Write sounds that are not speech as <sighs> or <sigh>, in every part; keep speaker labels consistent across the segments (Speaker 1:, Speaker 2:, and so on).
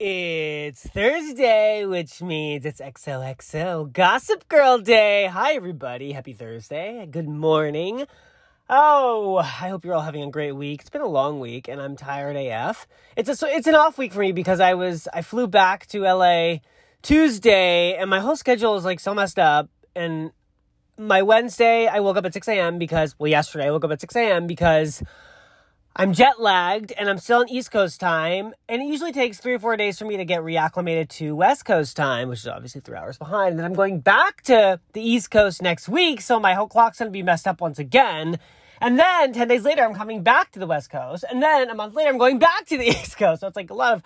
Speaker 1: It's Thursday, which means it's XOXO Gossip Girl Day. Hi, everybody. Happy Thursday. Good morning. Oh, I hope you're all having a great week. It's been a long week, and I'm tired AF. It's a, it's an off week for me because I was I flew back to LA Tuesday, and my whole schedule is like so messed up. And my Wednesday, I woke up at 6 a.m. because well, yesterday I woke up at 6 a.m. because I'm jet lagged and I'm still in East Coast time. And it usually takes three or four days for me to get reacclimated to West Coast time, which is obviously three hours behind. And then I'm going back to the East Coast next week. So my whole clock's going to be messed up once again. And then 10 days later, I'm coming back to the West Coast. And then a month later, I'm going back to the <laughs> East Coast. So it's like a lot of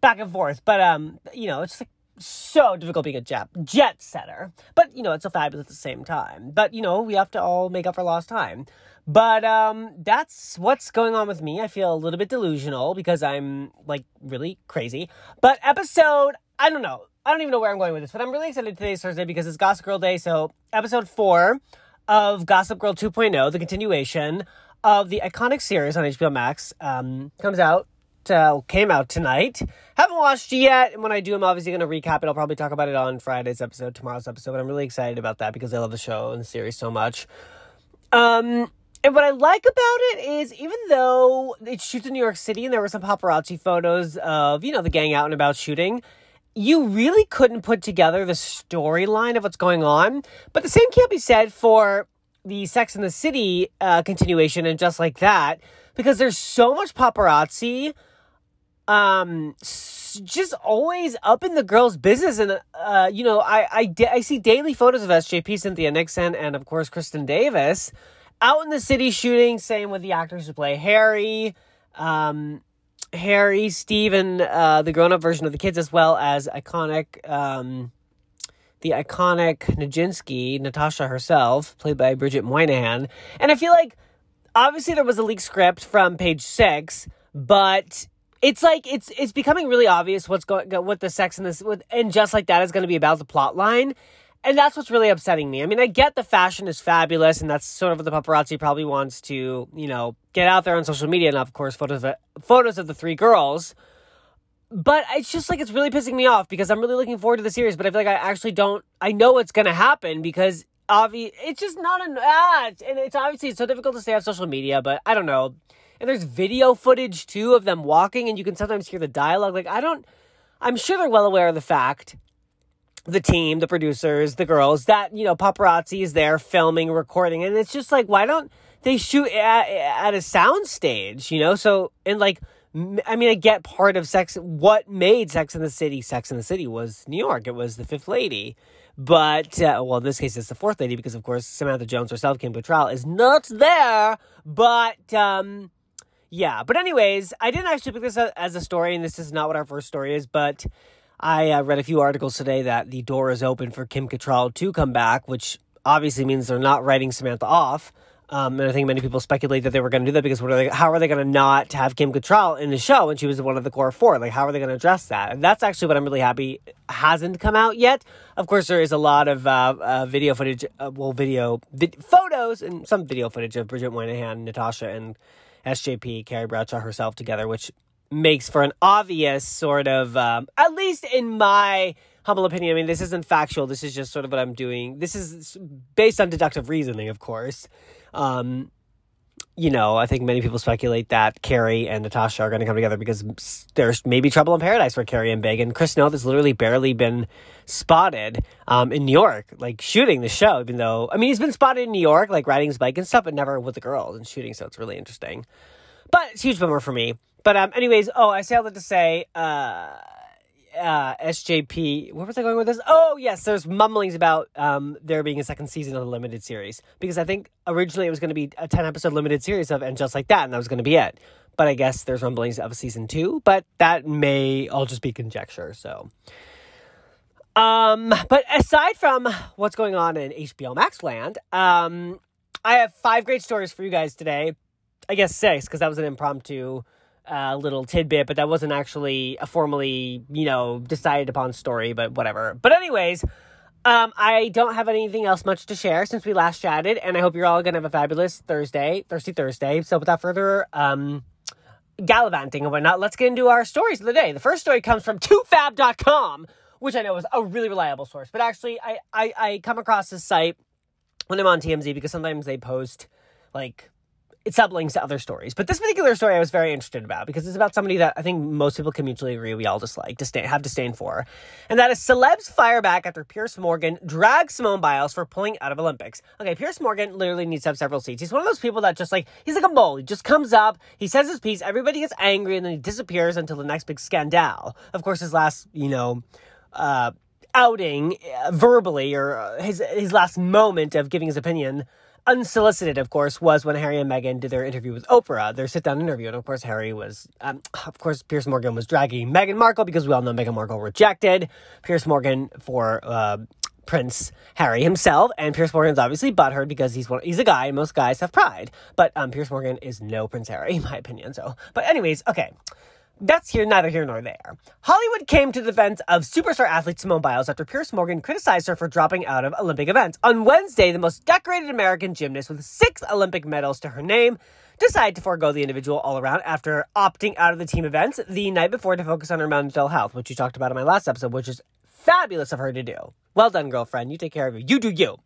Speaker 1: back and forth. But, um, you know, it's like so difficult being a jet, jet setter. But, you know, it's so fabulous at the same time. But, you know, we have to all make up for lost time. But um, that's what's going on with me. I feel a little bit delusional because I'm like really crazy. But episode, I don't know. I don't even know where I'm going with this, but I'm really excited today's Thursday because it's Gossip Girl Day. So, episode four of Gossip Girl 2.0, the continuation of the iconic series on HBO Max, um, comes out. Uh, came out tonight. Haven't watched it yet. And when I do, I'm obviously going to recap it. I'll probably talk about it on Friday's episode, tomorrow's episode. But I'm really excited about that because I love the show and the series so much. Um, and what I like about it is even though it shoots in New York City and there were some paparazzi photos of, you know, the gang out and about shooting, you really couldn't put together the storyline of what's going on. But the same can't be said for the Sex in the City uh, continuation and just like that, because there's so much paparazzi, um, just always up in the girl's business. And, uh, you know, I, I, I see daily photos of SJP, Cynthia Nixon, and of course, Kristin Davis out in the city shooting. Same with the actors who play Harry, um, Harry, Steve, and uh, the grown-up version of the kids, as well as iconic, um, the iconic Naginsky, Natasha herself, played by Bridget Moynahan. And I feel like obviously there was a leaked script from page six, but it's like it's it's becoming really obvious what's going what the sex in this and just like that is going to be about the plot line and that's what's really upsetting me. I mean, I get the fashion is fabulous, and that's sort of what the paparazzi probably wants to, you know, get out there on social media, and of course, photos of photos of the three girls. But it's just like it's really pissing me off because I'm really looking forward to the series, but I feel like I actually don't. I know what's gonna happen because obvi- it's just not an ah, ad, and it's obviously it's so difficult to stay off social media. But I don't know. And there's video footage too of them walking, and you can sometimes hear the dialogue. Like I don't. I'm sure they're well aware of the fact the team, the producers, the girls, that, you know, paparazzi is there filming, recording. And it's just like, why don't they shoot at, at a sound stage, you know? So, and like, I mean, I get part of Sex. What made Sex in the City Sex in the City was New York. It was the fifth lady. But, uh, well, in this case, it's the fourth lady because, of course, Samantha Jones herself, Kim Cattrall, is not there. But, um, yeah. But, anyways, I didn't actually pick this as a story, and this is not what our first story is, but I uh, read a few articles today that the door is open for Kim Cattrall to come back, which obviously means they're not writing Samantha off. Um, and I think many people speculate that they were going to do that because what are they, how are they going to not have Kim Cattrall in the show when she was one of the core four? Like, how are they going to address that? And that's actually what I'm really happy hasn't come out yet. Of course, there is a lot of uh, uh, video footage, uh, well, video photos and some video footage of Bridget Moynahan, Natasha, and SJP, Carrie Bradshaw herself together, which makes for an obvious sort of, um, at least in my humble opinion. I mean, this isn't factual. This is just sort of what I'm doing. This is based on deductive reasoning, of course. Um, you know, I think many people speculate that Carrie and Natasha are going to come together because there's maybe trouble in paradise for Carrie and Big. And Chris Noth has literally barely been spotted um, in New York, like shooting the show, even though, I mean, he's been spotted in New York, like riding his bike and stuff, but never with the girls and shooting. So it's really interesting. But it's huge bummer for me. But um, anyways, oh, I say all that to say, uh, uh, SJP. Where was I going with this? Oh, yes, there's mumblings about um, there being a second season of the limited series because I think originally it was going to be a ten episode limited series of and just like that, and that was going to be it. But I guess there's rumblings of a season two, but that may all just be conjecture. So, um, but aside from what's going on in HBO Max land, um, I have five great stories for you guys today. I guess six because that was an impromptu uh, little tidbit, but that wasn't actually a formally, you know, decided upon story, but whatever. But, anyways, um, I don't have anything else much to share since we last chatted, and I hope you're all gonna have a fabulous Thursday, Thirsty Thursday. So, without further um, gallivanting and whatnot, let's get into our stories of the day. The first story comes from toofab.com, which I know is a really reliable source, but actually, I, I, I come across this site when I'm on TMZ because sometimes they post like it sublinks to other stories. But this particular story I was very interested about because it's about somebody that I think most people can mutually agree we all dislike, disdain, have disdain for. And that is celebs fire back after Piers Morgan drags Simone Biles for pulling out of Olympics. Okay, Piers Morgan literally needs to have several seats. He's one of those people that just like, he's like a mole. He just comes up, he says his piece, everybody gets angry, and then he disappears until the next big scandal. Of course, his last, you know, uh, outing uh, verbally or uh, his his last moment of giving his opinion unsolicited, of course, was when Harry and Meghan did their interview with Oprah, their sit down interview. And of course, Harry was, um, of course, Piers Morgan was dragging Meghan Markle because we all know Meghan Markle rejected Piers Morgan for uh, Prince Harry himself. And Piers Morgan's obviously butthurt because he's one, he's a guy, and most guys have pride. But um, Piers Morgan is no Prince Harry, in my opinion. So, but anyways, okay. That's here, neither here nor there. Hollywood came to the defense of superstar athlete Simone Biles after Piers Morgan criticized her for dropping out of Olympic events. On Wednesday, the most decorated American gymnast with six Olympic medals to her name decided to forego the individual all around after opting out of the team events the night before to focus on her mental health, which you talked about in my last episode, which is fabulous of her to do. Well done, girlfriend. You take care of you. You do you.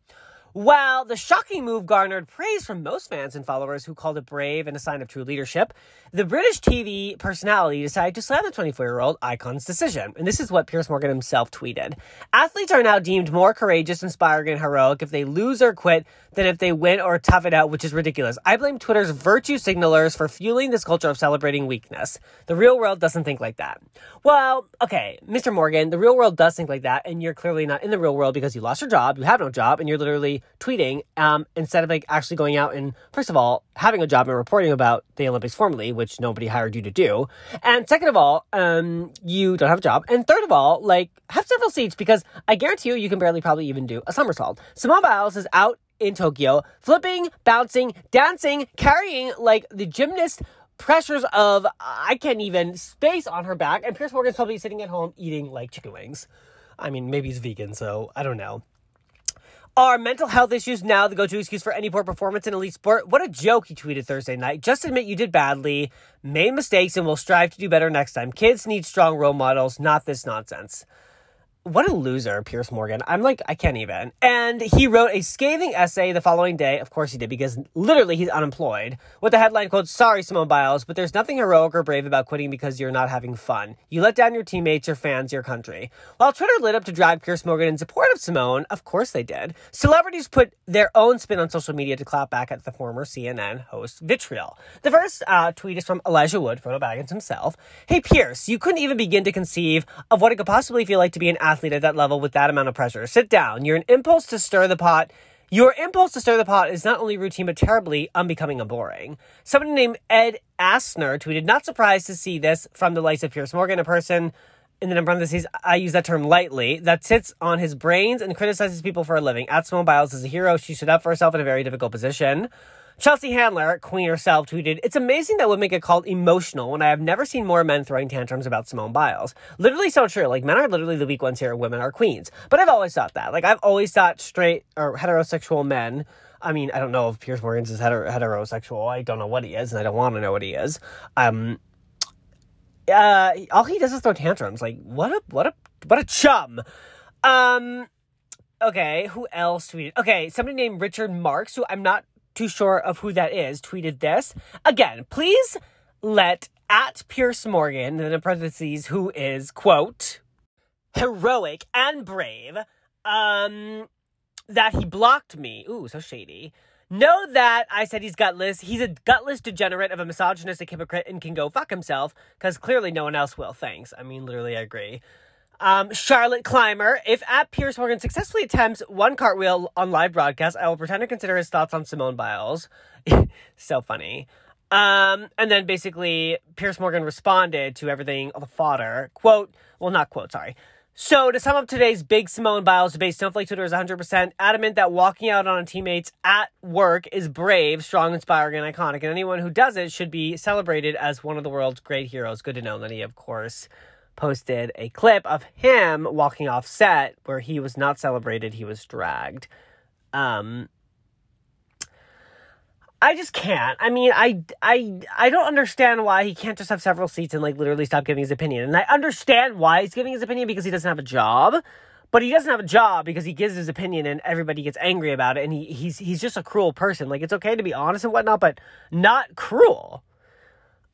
Speaker 1: While the shocking move garnered praise from most fans and followers who called it brave and a sign of true leadership, the British TV personality decided to slam the 24 year old icon's decision. And this is what Piers Morgan himself tweeted Athletes are now deemed more courageous, inspiring, and heroic if they lose or quit than if they win or tough it out, which is ridiculous. I blame Twitter's virtue signalers for fueling this culture of celebrating weakness. The real world doesn't think like that. Well, okay, Mr. Morgan, the real world does think like that, and you're clearly not in the real world because you lost your job, you have no job, and you're literally tweeting um, instead of like actually going out and, first of all, having a job and reporting about the Olympics formally, which nobody hired you to do. And second of all, um, you don't have a job. And third of all, like, have several seats because I guarantee you, you can barely probably even do a somersault. Simone Biles is out in Tokyo, flipping, bouncing, dancing, carrying like the gymnast pressures of I can't even space on her back, and Piers Morgan's probably sitting at home eating like chicken wings. I mean, maybe he's vegan, so I don't know. Are mental health issues now the go to excuse for any poor performance in elite sport? What a joke, he tweeted Thursday night. Just admit you did badly, made mistakes, and will strive to do better next time. Kids need strong role models, not this nonsense what a loser, Piers Morgan. I'm like, I can't even. And he wrote a scathing essay the following day. Of course he did, because literally he's unemployed. With the headline quote, Sorry, Simone Biles, but there's nothing heroic or brave about quitting because you're not having fun. You let down your teammates, your fans, your country. While Twitter lit up to drag Piers Morgan in support of Simone, of course they did. Celebrities put their own spin on social media to clap back at the former CNN host vitriol. The first uh, tweet is from Elijah Wood, Frodo Baggins himself. Hey, Piers, you couldn't even begin to conceive of what it could possibly feel like to be an at that level with that amount of pressure. Sit down. You're an impulse to stir the pot. Your impulse to stir the pot is not only routine but terribly unbecoming and boring. Somebody named Ed Asner tweeted, "Not surprised to see this from the likes of Piers Morgan, a person." In parentheses, I use that term lightly, that sits on his brains and criticizes people for a living. At Simone Biles is a hero. She stood up for herself in a very difficult position. Chelsea Handler, Queen herself, tweeted, It's amazing that women get called emotional when I have never seen more men throwing tantrums about Simone Biles. Literally so true. Like, men are literally the weak ones here, women are queens. But I've always thought that. Like, I've always thought straight or heterosexual men. I mean, I don't know if Piers Morgan's is heter- heterosexual. I don't know what he is, and I don't want to know what he is. Um, uh, all he does is throw tantrums. Like, what a, what a, what a chum. Um, okay, who else tweeted? Okay, somebody named Richard Marks, who I'm not too sure of who that is, tweeted this. Again, please let at Piers Morgan, in parentheses, who is, quote, heroic and brave, um, that he blocked me. Ooh, so shady. Know that I said he's gutless. He's a gutless degenerate of a misogynistic hypocrite and can go fuck himself, because clearly no one else will. Thanks. I mean, literally, I agree. Um, Charlotte Clymer. If at Piers Morgan successfully attempts one cartwheel on live broadcast, I will pretend to consider his thoughts on Simone Biles. <laughs> so funny. Um, and then basically, Piers Morgan responded to everything, all the fodder. Quote, well, not quote, sorry. So, to sum up today's big Simone Biles debate, Snowflake Twitter is 100% adamant that walking out on teammates at work is brave, strong, inspiring, and iconic. And anyone who does it should be celebrated as one of the world's great heroes. Good to know. He, of course, posted a clip of him walking off set where he was not celebrated, he was dragged. Um, I just can't. I mean, I, I, I don't understand why he can't just have several seats and like literally stop giving his opinion. And I understand why he's giving his opinion because he doesn't have a job, but he doesn't have a job because he gives his opinion and everybody gets angry about it. And he, he's, he's just a cruel person. Like it's okay to be honest and whatnot, but not cruel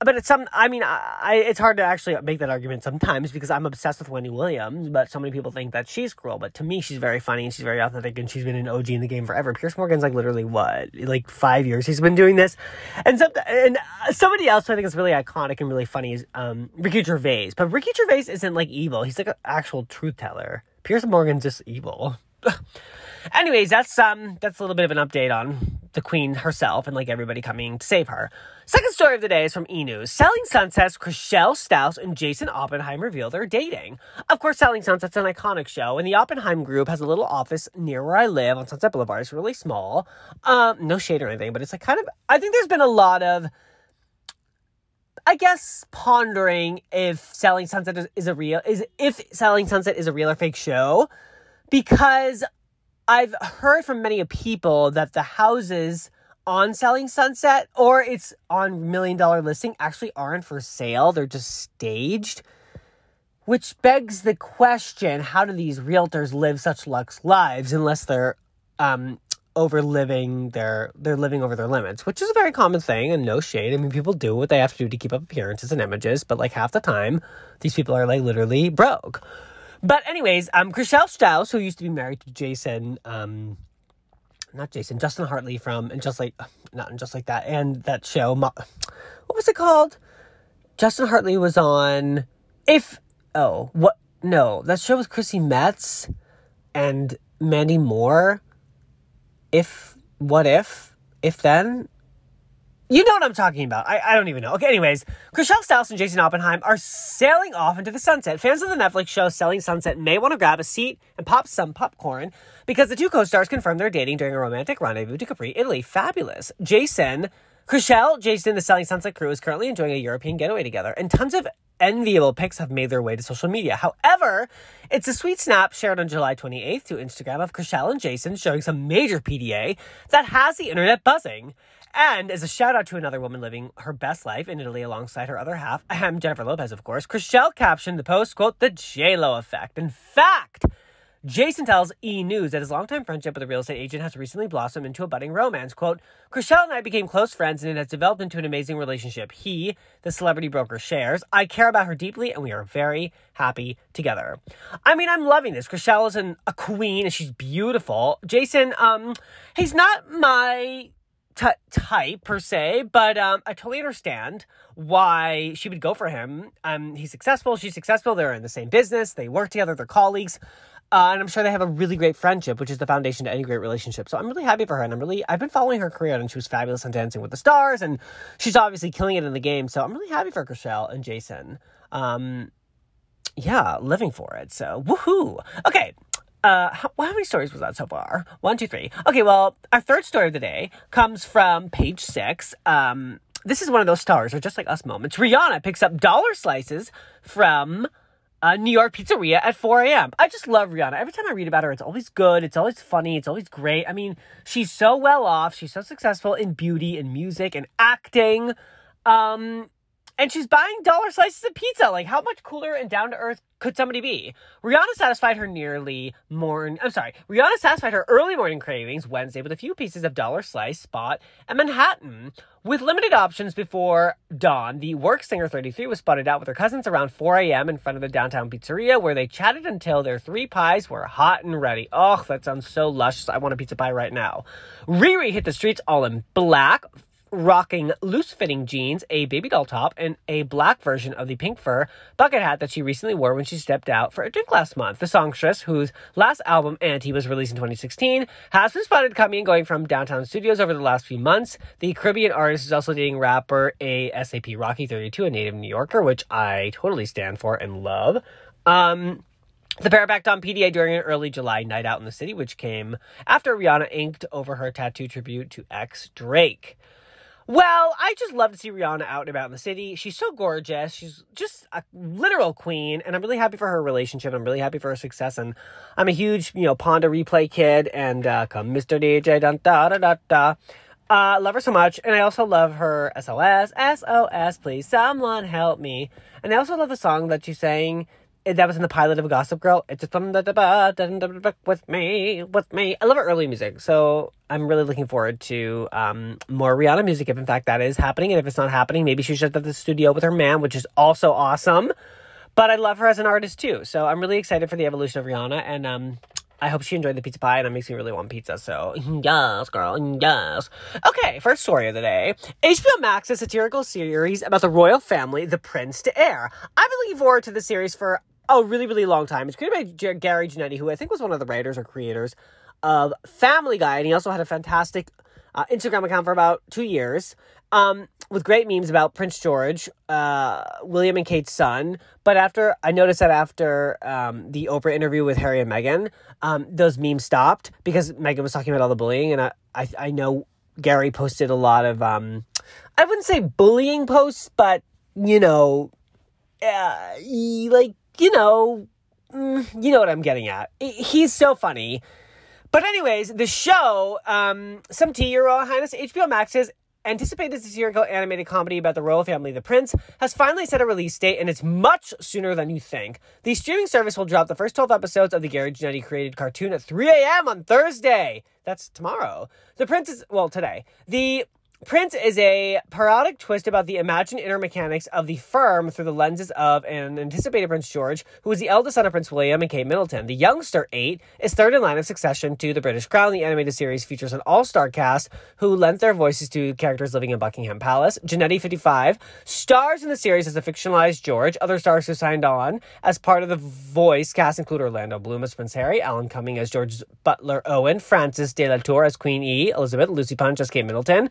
Speaker 1: but it's some. I mean, I, I, it's hard to actually make that argument sometimes because I'm obsessed with Wendy Williams. But so many people think that she's cruel. But to me, she's very funny and she's very authentic and she's been an OG in the game forever. Piers Morgan's like literally what, like five years he's been doing this, and some and somebody else who I think is really iconic and really funny is um, Ricky Gervais. But Ricky Gervais isn't like evil. He's like an actual truth teller. Piers Morgan's just evil. <sighs> Anyways, that's um that's a little bit of an update on the queen herself and like everybody coming to save her. Second story of the day is from E News. Selling Sunsets, Chrishell Stause and Jason Oppenheim reveal they're dating. Of course, Selling Sunset's an iconic show, and the Oppenheim group has a little office near where I live on Sunset Boulevard. It's really small. Um, no shade or anything, but it's like kind of I think there's been a lot of I guess pondering if Selling Sunset is, is a real is if Selling Sunset is a real or fake show because I've heard from many people that the houses on Selling Sunset or it's on Million Dollar Listing actually aren't for sale. They're just staged. Which begs the question how do these realtors live such lux lives unless they're um, over living their they're living over their limits, which is a very common thing and no shade. I mean, people do what they have to do to keep up appearances and images, but like half the time, these people are like literally broke. But anyways, um, Chrishell Stause, who used to be married to Jason, um, not Jason, Justin Hartley from and just like <sighs> not just like that, and that show, what was it called? Justin Hartley was on. If oh what no that show was Chrissy Metz and Mandy Moore. If what if if then you know what I'm talking about. I, I don't even know. Okay, anyways, Chrishell Stause and Jason Oppenheim are sailing off into the sunset. Fans of the Netflix show Selling Sunset may want to grab a seat and pop some popcorn because the two co-stars confirmed they're dating during a romantic rendezvous to Capri, Italy. Fabulous. Jason, Chrishell, Jason, the Selling Sunset crew is currently enjoying a European getaway together, and tons of enviable pics have made their way to social media. However, it's a sweet snap shared on July 28th to Instagram of Chrishell and Jason showing some major PDA that has the internet buzzing. And as a shout out to another woman living her best life in Italy alongside her other half, I'm Jennifer Lopez, of course, Chrishell captioned the post, quote, the J-Lo effect. In fact, Jason tells E! News that his longtime friendship with a real estate agent has recently blossomed into a budding romance. Quote, Chrishell and I became close friends and it has developed into an amazing relationship. He, the celebrity broker, shares. I care about her deeply and we are very happy together. I mean, I'm loving this. Chrishell is an, a queen and she's beautiful. Jason, um, he's not my t- type per se, but um, I totally understand why she would go for him. Um, he's successful, she's successful. They're in the same business, they work together, they're colleagues. Uh, and I'm sure they have a really great friendship, which is the foundation to any great relationship. So I'm really happy for her, and I'm really I've been following her career, and she was fabulous on Dancing with the Stars, and she's obviously killing it in the game. So I'm really happy for Chrishell and Jason. Um, yeah, living for it. So woohoo! Okay, uh, how, how, many stories was that so far? One, two, three. Okay, well, our third story of the day comes from page six. Um, this is one of those stars, or just like us moments. Rihanna picks up dollar slices from a New York pizzeria at 4 a.m. I just love Rihanna. Every time I read about her, it's always good. It's always funny. It's always great. I mean, she's so well off. She's so successful in beauty and music and acting. Um, and she's buying dollar slices of pizza. Like, how much cooler and down to earth could somebody be? Rihanna satisfied her nearly morning. I'm sorry. Rihanna satisfied her early morning cravings Wednesday with a few pieces of dollar slice spot at Manhattan. With limited options before dawn, the work singer 33 was spotted out with her cousins around 4 a.m. in front of the downtown pizzeria where they chatted until their three pies were hot and ready. Oh, that sounds so luscious. I want a pizza pie right now. Riri hit the streets all in black, rocking loose fitting jeans, a baby doll top, and a black version of the pink fur bucket hat that she recently wore when she stepped out for a drink last month. The songstress, whose last album, Anti, was released in 2016, has been spotted coming and going from downtown studios over the last few months. The Caribbean artist is also dating rapper ASAP Rocky 32, a native New Yorker, which I totally stand for and love. Um, the pair backed on PDA during an early July night out in the city, which came after Rihanna inked over her tattoo tribute to ex Drake. Well, I just love to see Rihanna out and about in the city. She's so gorgeous. She's just a literal queen, and I'm really happy for her relationship. I'm really happy for her success, and I'm a huge, you know, Pon de Replay kid, and uh, come Mr. DJ, da da da da da. Uh, love her so much. And I also love her SOS, SOS, please, someone help me. And I also love the song that she sang that was in the pilot of a Gossip Girl. It's just with me, with me. I love early music, so I'm really looking forward to um, more Rihanna music. If in fact that is happening, and if it's not happening, maybe she's just at the studio with her man, which is also awesome. But I love her as an artist too, so I'm really excited for the evolution of Rihanna, and um, I hope she enjoyed the pizza pie, and it makes me really want pizza. So <laughs> yes, girl, yes. Okay, first story of the day: HBO Max's satirical series about the royal family, The Prince to Air. I've been looking forward to the series for a really, really long time. It's created by Gary Janetti, who I think was one of the writers or creators of Family Guy, and he also had a fantastic uh, Instagram account for about two years um, with great memes about Prince George, uh, William and Kate's son. But after I noticed that after um, the Oprah interview with Harry and Meghan, um, those memes stopped because Meghan was talking about all the bullying, and I I, I know Gary posted a lot of um, I wouldn't say bullying posts, but you know, uh, like you know, mm, you know what I'm getting at. He's so funny. But anyways, the show, um, some tea, Your Royal Highness, HBO Max's anticipated satirical animated comedy about the royal family, The Prince, has finally set a release date, and it's much sooner than you think. The streaming service will drop the first 12 episodes of the Gary Janetti created cartoon at 3 a.m. on Thursday. That's tomorrow. The Prince is, well, today. The Prince is a parodic twist about the imagined inner mechanics of the firm through the lenses of an anticipated Prince George, who is the eldest son of Prince William and Kate Middleton. The youngster, eight, is third in line of succession to the British Crown. The animated series features an all star cast who lent their voices to characters living in Buckingham Palace. Janetti, 55, stars in the series as a fictionalized George. Other stars who signed on as part of the voice cast include Orlando Bloom as Prince Harry, Alan Cumming as George's butler Owen, Frances de la Tour as Queen E, Elizabeth, Lucy Punch as Kate Middleton.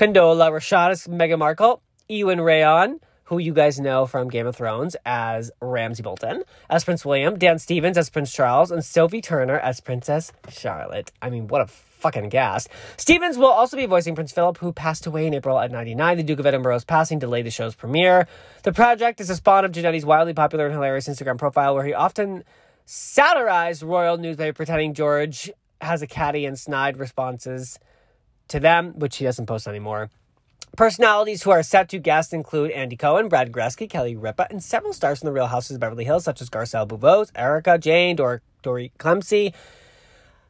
Speaker 1: Condola Rashad as Meghan Markle, Iwan Rheon, who you guys know from Game of Thrones as Ramsay Bolton, as Prince William, Dan Stevens as Prince Charles, and Sophie Turner as Princess Charlotte. I mean, what a fucking gas. Stevens will also be voicing Prince Philip, who passed away in April at 99. The Duke of Edinburgh's passing delayed the show's premiere. The project is a spawn of Janetti's wildly popular and hilarious Instagram profile, where he often satirized royal news by pretending George has a catty and snide responses to them, which he doesn't post anymore. Personalities who are set to guest include Andy Cohen, Brad Goreski, Kelly Ripa, and several stars from the Real Houses of Beverly Hills, such as Garcelle Beauvais, Erika, Jayne, Dor- Dory Clemcy,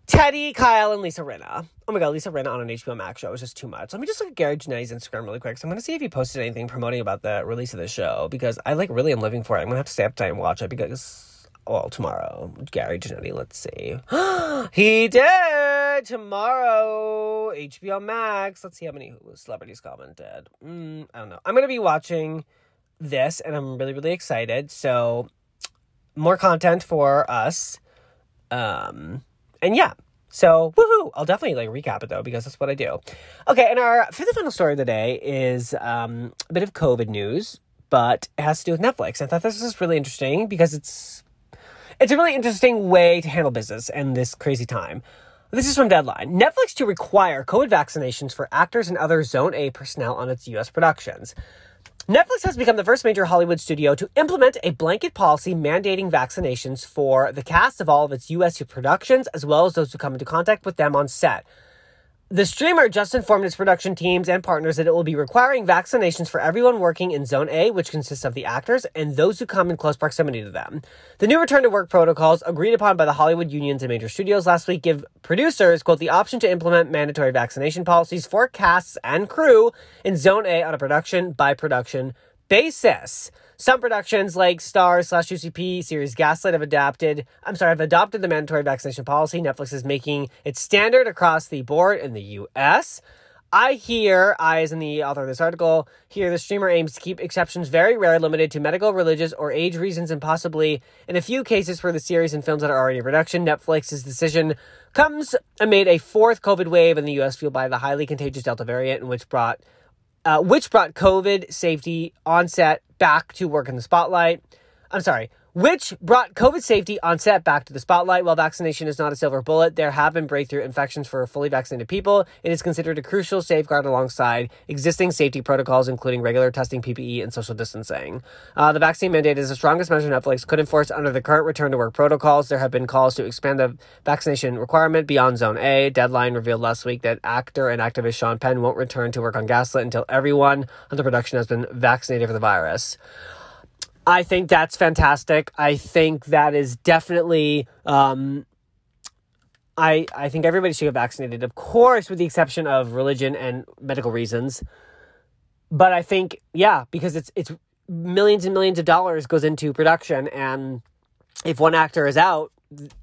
Speaker 1: Teddy, Kyle, and Lisa Rinna. Oh my god, Lisa Rinna on an HBO Max show is just too much. Let me just look at Gary Janetti's Instagram really quick. So I'm gonna see if he posted anything promoting about the release of the show because I like really am living for it. I'm gonna have to stay up tonight and watch it because well, tomorrow. Gary Janetti, let's see. <gasps> he did tomorrow. HBO Max. Let's see how many celebrities commented. Mm, I don't know. I'm going to be watching this and I'm really, really excited. So, more content for us. Um, and yeah. So, woohoo! I'll definitely like recap it though because that's what I do. Okay, and our fifth and final story of the day is um, a bit of COVID news, but it has to do with Netflix. I thought this was really interesting because it's it's a really interesting way to handle business in this crazy time. This is from Deadline. Netflix to require COVID vaccinations for actors and other Zone A personnel on its US productions. Netflix has become the first major Hollywood studio to implement a blanket policy mandating vaccinations for the cast of all of its US productions, as well as those who come into contact with them on set. The streamer just informed its production teams and partners that it will be requiring vaccinations for everyone working in Zone A, which consists of the actors and those who come in close proximity to them. The new return to work protocols, agreed upon by the Hollywood unions and major studios last week, give producers, quote, the option to implement mandatory vaccination policies for casts and crew in Zone A on a production by production basis. Some productions like Star slash UCP series Gaslight have adapted, I'm sorry, have adopted the mandatory vaccination policy. Netflix is making it standard across the board in the US. I hear, I, as in the author of this article, here the streamer aims to keep exceptions very rare, limited to medical, religious, or age reasons, and possibly in a few cases for the series and films that are already in production. Netflix's decision comes amid a fourth COVID wave in the US fueled by the highly contagious Delta variant, which brought uh, which brought COVID safety onset back to work in the spotlight. I'm sorry, which brought COVID safety on set back to the spotlight. While vaccination is not a silver bullet, there have been breakthrough infections for fully vaccinated people. It is considered a crucial safeguard alongside existing safety protocols, including regular testing, PPE, and social distancing. Uh, the vaccine mandate is the strongest measure Netflix could enforce under the current return to work protocols. There have been calls to expand the vaccination requirement beyond Zone A. Deadline revealed last week that actor and activist Sean Penn won't return to work on Gaslit until everyone on the production has been vaccinated for the virus. I think that's fantastic. I think that is definitely. Um, I I think everybody should get vaccinated, of course, with the exception of religion and medical reasons. But I think yeah, because it's it's millions and millions of dollars goes into production, and if one actor is out,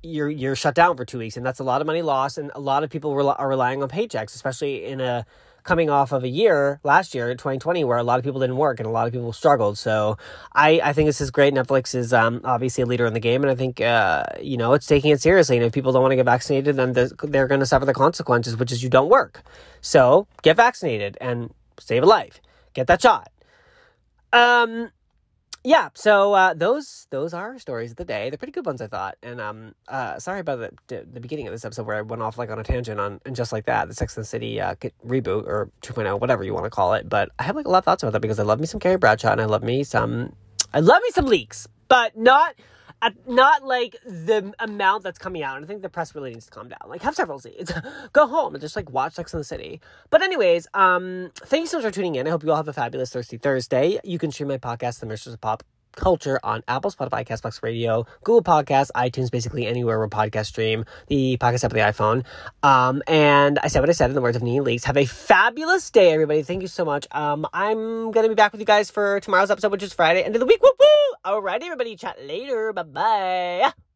Speaker 1: you're you're shut down for two weeks, and that's a lot of money lost, and a lot of people are relying on paychecks, especially in a coming off of a year last year 2020 where a lot of people didn't work and a lot of people struggled. So i, I think this is great. Netflix is um, obviously a leader in the game and i think uh, you know it's taking it seriously. And if people don't want to get vaccinated then they're going to suffer the consequences which is you don't work. So get vaccinated and save a life. Get that shot. Um yeah, so uh, those those are stories of the day. They're pretty good ones, I thought. And um, uh, sorry about the the beginning of this episode where I went off like on a tangent on and just like that, the Sex and the City uh, reboot or 2.0, whatever you want to call it. But I have like a lot of thoughts about that because I love me some Carrie Bradshaw and I love me some I love me some leaks, but not not like the amount that's coming out. And I think the press really needs to calm down. Like, have several seats. <laughs> Go home and just like watch Sex in the City. But anyways, um, thank you so much for tuning in. I hope you all have a fabulous Thirsty Thursday. You can stream my podcast, The Mistress of Pop, Culture on Apple, Spotify, Castbox Radio, Google Podcasts, iTunes, basically anywhere where podcasts stream, the podcast app of the iPhone. Um, and I said what I said in the words of Nene Leakes. Have a fabulous day, everybody. Thank you so much. Um, I'm going to be back with you guys for tomorrow's episode, which is Friday, end of the week. Woo woo! Alrighty, everybody. Chat later. Bye bye.